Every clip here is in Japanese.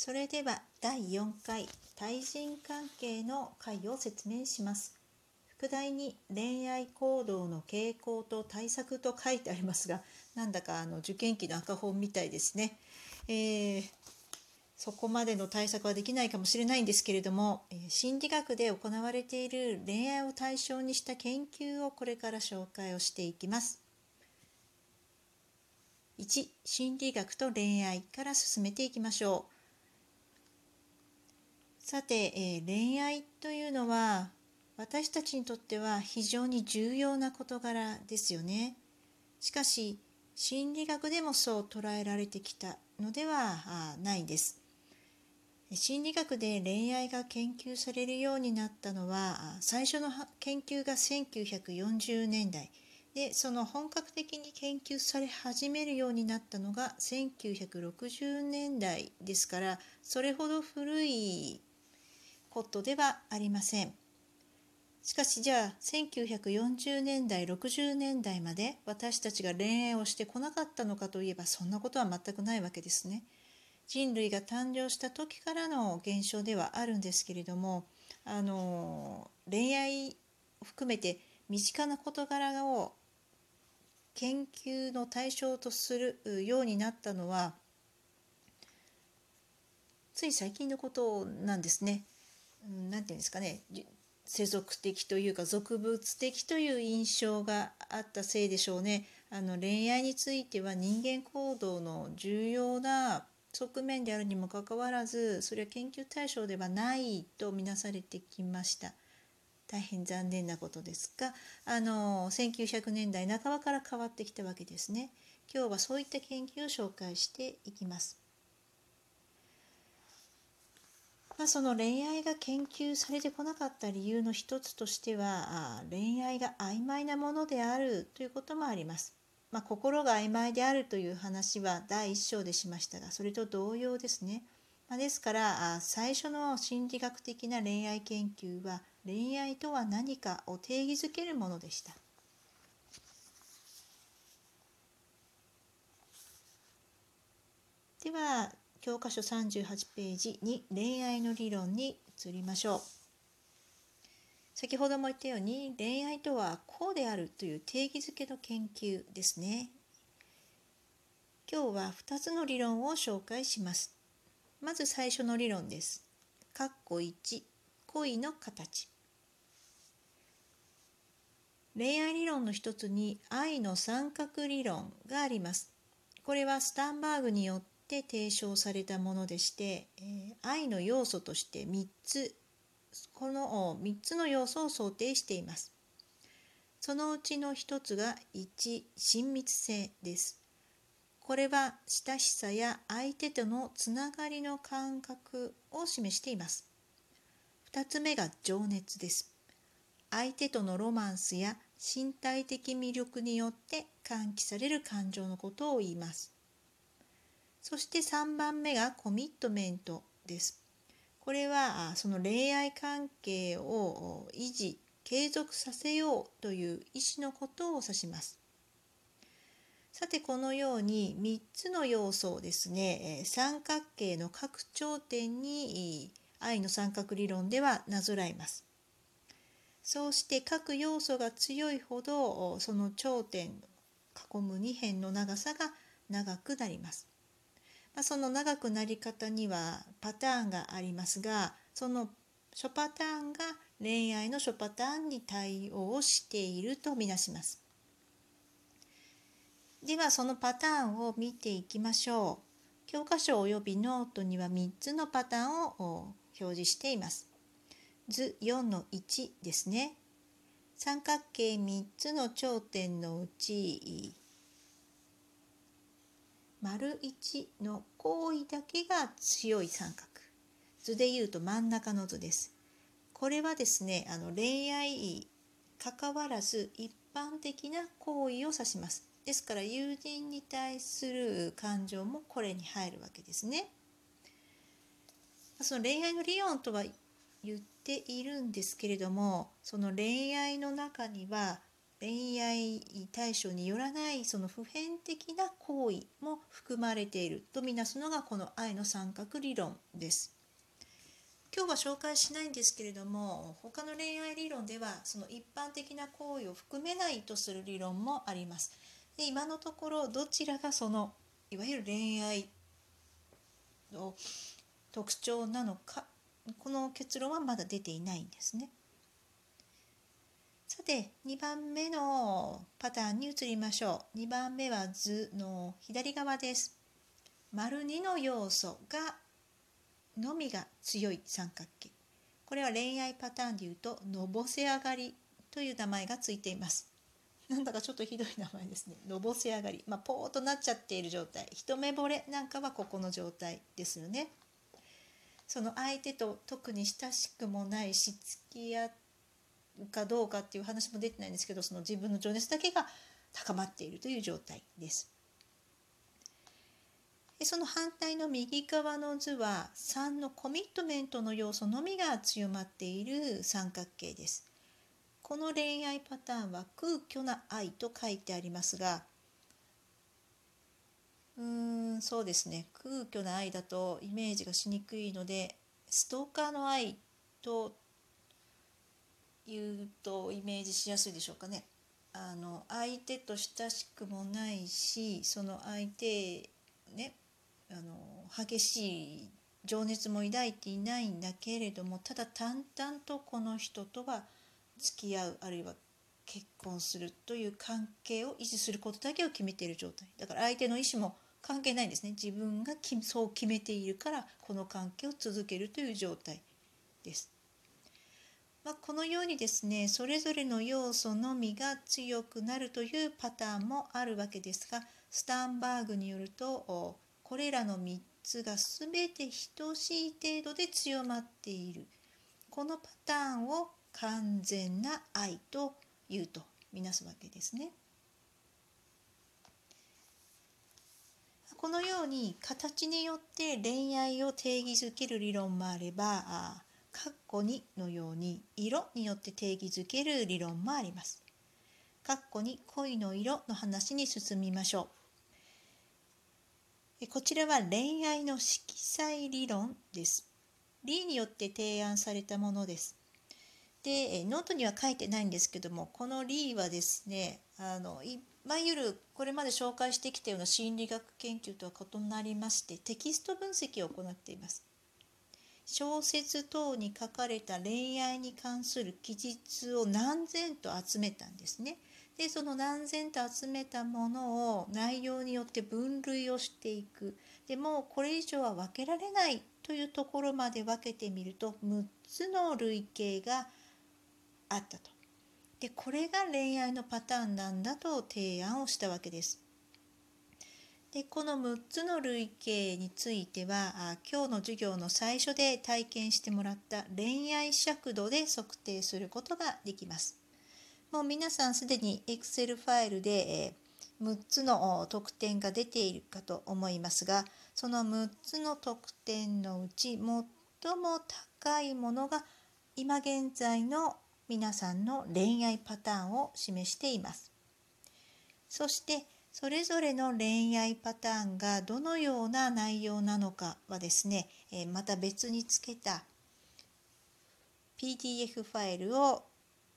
それでは第4回対人関係の回を説明します。副題に恋愛行動の傾向と対策と書いてありますが、なんだかあの受験期の赤本みたいですね。えー、そこまでの対策はできないかもしれないんですけれども、心理学で行われている恋愛を対象にした研究をこれから紹介をしていきます。1心理学と恋愛から進めていきましょう。さて、えー、恋愛というのは私たちにとっては非常に重要な事柄ですよね。しかし心理学でもそう捉えられてきたのではないです。心理学で恋愛が研究されるようになったのは最初の研究が1940年代でその本格的に研究され始めるようになったのが1960年代ですからそれほど古いことではありません。しかしじゃあ1940年代60年代まで私たちが恋愛をしてこなかったのかといえばそんなことは全くないわけですね。人類が誕生した時からの現象ではあるんですけれどもあの恋愛を含めて身近な事柄を研究の対象とするようになったのはつい最近のことなんですね。何て言うんですかね世俗的というか俗物的という印象があったせいでしょうね。あの恋愛については人間行動の重要な側面であるにもかかわらずそれは研究対象ではないとみなされてきました。大変残念なことですがあの1900年代半ばから変わってきたわけですね。今日はそういった研究を紹介していきます。まあ、その恋愛が研究されてこなかった理由の一つとしては恋愛が曖昧なものであるということもあります。まあ、心が曖昧であるという話は第一章でしましたがそれと同様ですね。まあ、ですから最初の心理学的な恋愛研究は恋愛とは何かを定義づけるものでした。では教科書38ページに恋愛の理論に移りましょう。先ほども言ったように恋愛とはこうであるという定義づけの研究ですね。今日は2つの理論を紹介します。まず最初の理論です。括弧1恋の形恋愛理論の一つに愛の三角理論があります。これはスタンバーグによってって提唱されたものでして、えー、愛の要素として3つこの3つの要素を想定しています。そのうちの1つが1親密性です。これは親しさや相手とのつながりの感覚を示しています。2つ目が情熱です。相手とのロマンスや身体的魅力によって喚起される感情のことを言います。そして3番目がコミットメントです。これはその恋愛関係を維持継続させようという意思のことを指します。さてこのように3つの要素をですね三角形の各頂点に愛の三角理論ではなぞらえます。そうして各要素が強いほどその頂点囲む2辺の長さが長くなります。その長くなり方にはパターンがありますがその諸パターンが恋愛の諸パターンに対応しているとみなします。ではそのパターンを見ていきましょう。教科書及びノートには3つのパターンを表示しています。図4の1ですね。三角形3つの頂点のうち丸1の行為だけが強い三角。図でいうと真ん中の図です。これはですねあの恋愛関わらず一般的な行為を指します。ですから友人に対する感情もこれに入るわけですね。その恋愛の理論とは言っているんですけれどもその恋愛の中には恋愛対象によらないその普遍的な行為も含まれているとみなすのがこの愛の三角理論です。今日は紹介しないんですけれども他の恋愛理論ではその一般的な行為を含めないとする理論もあります。で今のところどちらがそのいわゆる恋愛の特徴なのかこの結論はまだ出ていないんですね。さて2番目のパターンに移りましょう。2番目は図の左側です。丸2の要素がのみが強い三角形。これは恋愛パターンでいうとのぼせ上がりという名前がついています。なんだかちょっとひどい名前ですね。のぼせ上がり。まあ、ポーとなっちゃっている状態。一目惚れなんかはここの状態ですよね。その相手と特に親しくもないし付き合うかどうかっていう話も出てないんですけどその自分の情熱だけが高まっているという状態です。その反対の右側の図は3のコミットメントの要素のみが強まっている三角形です。この恋愛パターンは空虚な愛と書いてありますがうーんそうですね空虚な愛だとイメージがしにくいのでストーカーの愛というとイメージしやすいでしょうかね。あの相手と親しくもないしその相手ねあの激しい情熱も抱いていないんだけれどもただ淡々とこの人とは付き合うあるいは結婚するという関係を維持することだけを決めている状態だから相手の意思も関係ないんですね自分がそう決めているからこの関係を続けるという状態です。まあ、このようにですねそれぞれの要素のみが強くなるというパターンもあるわけですがスタンバーグによるとこれらの3つが全て等しい程度で強まっているこのパターンを完全な愛というとみなすわけですね。このように形によって恋愛を定義づける理論もあれば「カッコ2」のように色によって定義づける理論もあります。カッコ2恋の色の話に進みましょう。こちらは恋愛の色彩理論です。リーによって提案されたものです。で、ノートには書いてないんですけども、このリーはですね、あのいわゆるこれまで紹介してきたような心理学研究とは異なりましてテキスト分析を行っています。小説等に書かれた恋愛に関する記述を何千と集めたんですね。でその何千と集めたものを内容によって分類をしていくでもこれ以上は分けられないというところまで分けてみると6つの類型があったと。でこれが恋愛のパターンなんだと提案をしたわけです。でこの6つの類型については今日の授業の最初で体験してもらった恋愛尺度で測定することができます。もう皆さんすでに Excel ファイルで、6つの得点が出ているかと思いますがその6つの得点のうち最も高いものが今現在の皆さんの恋愛パターンを示しています。そしてそれぞれの恋愛パターンがどのような内容なのかはですねまた別につけた PDF ファイルを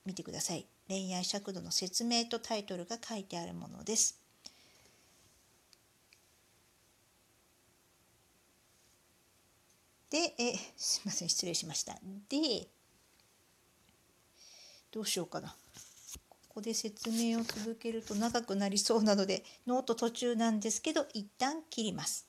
見てください。恋愛尺度の説明とタイトルが書いてあるものです。で、え、すみません、失礼しました。で、どうしようかな。ここで説明を続けると長くなりそうなので、ノート途中なんですけど、一旦切ります。